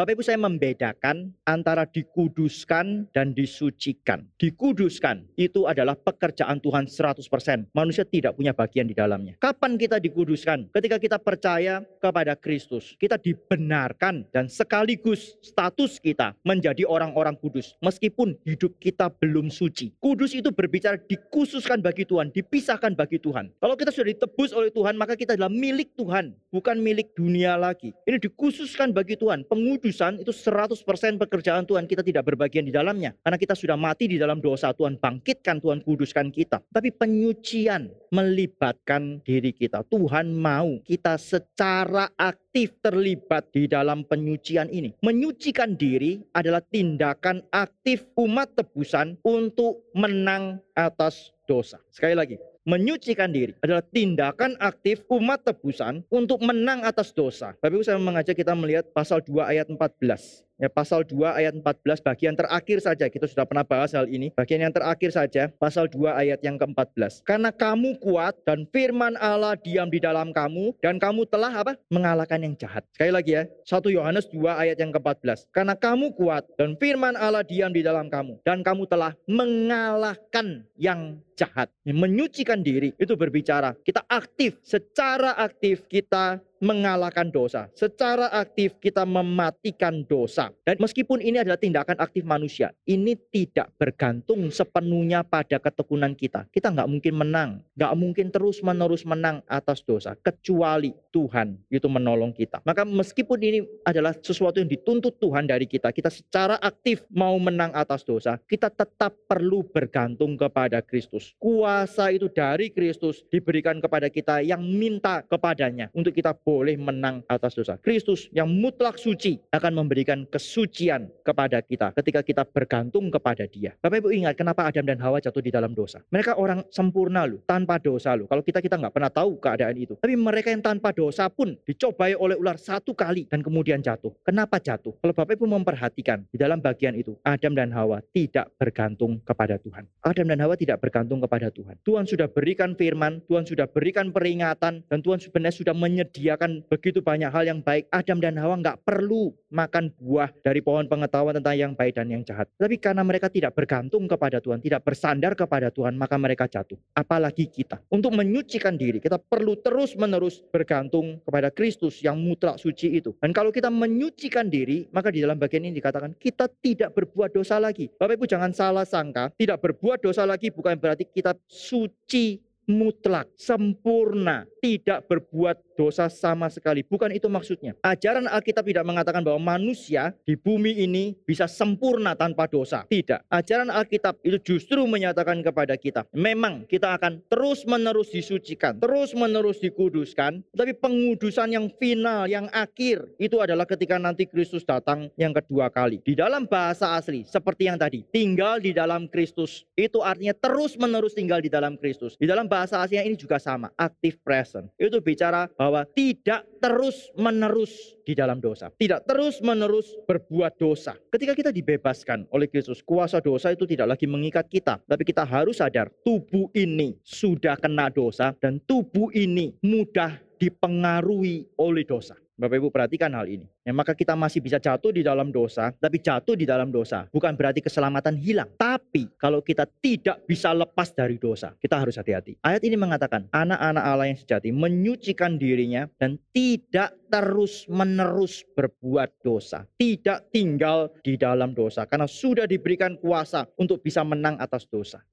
Bapak Ibu saya membedakan antara dikuduskan dan disucikan. Dikuduskan itu adalah pekerjaan Tuhan 100%. Manusia tidak punya bagian di dalamnya. Kapan kita dikuduskan? Ketika kita percaya kepada Kristus. Kita dibenarkan dan sekaligus status kita menjadi orang-orang kudus. Meskipun hidup kita belum suci. Kudus itu berbicara dikhususkan bagi Tuhan, dipisahkan bagi Tuhan. Kalau kita sudah ditebus oleh Tuhan, maka kita adalah milik Tuhan, bukan milik dunia lagi. Ini dikhususkan bagi Tuhan. Pengudusan itu 100% pekerjaan Tuhan, kita tidak berbagian di dalamnya. Karena kita sudah mati di dalam dosa, Tuhan bangkitkan, Tuhan kuduskan kita. Tapi penyucian melibatkan diri kita. Tuhan mau kita secara aktif terlibat di dalam penyucian ini. Menyucikan diri adalah tindakan aktif umat tebusan untuk menang atas dosa. Sekali lagi, menyucikan diri adalah tindakan aktif umat tebusan untuk menang atas dosa. Bapak Ibu saya mengajak kita melihat pasal 2 ayat 14. Ya, pasal 2 ayat 14 bagian terakhir saja kita sudah pernah bahas hal ini. Bagian yang terakhir saja pasal 2 ayat yang ke-14. Karena kamu kuat dan firman Allah diam di dalam kamu dan kamu telah apa? mengalahkan yang jahat. Sekali lagi ya. 1 Yohanes 2 ayat yang ke-14. Karena kamu kuat dan firman Allah diam di dalam kamu dan kamu telah mengalahkan yang jahat. Menyucikan diri itu berbicara kita aktif secara aktif kita mengalahkan dosa. Secara aktif kita mematikan dosa. Dan meskipun ini adalah tindakan aktif manusia, ini tidak bergantung sepenuhnya pada ketekunan kita. Kita nggak mungkin menang, nggak mungkin terus-menerus menang atas dosa, kecuali Tuhan itu menolong kita. Maka meskipun ini adalah sesuatu yang dituntut Tuhan dari kita, kita secara aktif mau menang atas dosa, kita tetap perlu bergantung kepada Kristus. Kuasa itu dari Kristus diberikan kepada kita yang minta kepadanya untuk kita boleh menang atas dosa. Kristus yang mutlak suci akan memberikan kesucian kepada kita ketika kita bergantung kepada dia. Bapak Ibu ingat kenapa Adam dan Hawa jatuh di dalam dosa. Mereka orang sempurna loh, tanpa dosa loh. Kalau kita kita nggak pernah tahu keadaan itu. Tapi mereka yang tanpa dosa pun dicobai oleh ular satu kali dan kemudian jatuh. Kenapa jatuh? Kalau Bapak Ibu memperhatikan di dalam bagian itu, Adam dan Hawa tidak bergantung kepada Tuhan. Adam dan Hawa tidak bergantung kepada Tuhan. Tuhan sudah berikan firman, Tuhan sudah berikan peringatan, dan Tuhan sebenarnya sudah menyediakan akan begitu banyak hal yang baik. Adam dan Hawa nggak perlu makan buah dari pohon pengetahuan tentang yang baik dan yang jahat. Tapi karena mereka tidak bergantung kepada Tuhan, tidak bersandar kepada Tuhan, maka mereka jatuh. Apalagi kita. Untuk menyucikan diri, kita perlu terus-menerus bergantung kepada Kristus yang mutlak suci itu. Dan kalau kita menyucikan diri, maka di dalam bagian ini dikatakan kita tidak berbuat dosa lagi. Bapak Ibu jangan salah sangka, tidak berbuat dosa lagi bukan berarti kita suci mutlak, sempurna, tidak berbuat dosa sama sekali. Bukan itu maksudnya. Ajaran Alkitab tidak mengatakan bahwa manusia di bumi ini bisa sempurna tanpa dosa. Tidak. Ajaran Alkitab itu justru menyatakan kepada kita, memang kita akan terus-menerus disucikan, terus-menerus dikuduskan, tapi pengudusan yang final, yang akhir itu adalah ketika nanti Kristus datang yang kedua kali. Di dalam bahasa asli seperti yang tadi, tinggal di dalam Kristus itu artinya terus-menerus tinggal di dalam Kristus. Di dalam bahasa bahasa aslinya ini juga sama, active present. Itu bicara bahwa tidak terus-menerus di dalam dosa. Tidak terus-menerus berbuat dosa. Ketika kita dibebaskan oleh Kristus, kuasa dosa itu tidak lagi mengikat kita. Tapi kita harus sadar, tubuh ini sudah kena dosa dan tubuh ini mudah dipengaruhi oleh dosa. Bapak Ibu perhatikan hal ini. Ya, maka kita masih bisa jatuh di dalam dosa, tapi jatuh di dalam dosa bukan berarti keselamatan hilang. Tapi kalau kita tidak bisa lepas dari dosa, kita harus hati-hati. Ayat ini mengatakan, anak-anak Allah yang sejati menyucikan dirinya dan tidak terus-menerus berbuat dosa. Tidak tinggal di dalam dosa karena sudah diberikan kuasa untuk bisa menang atas dosa.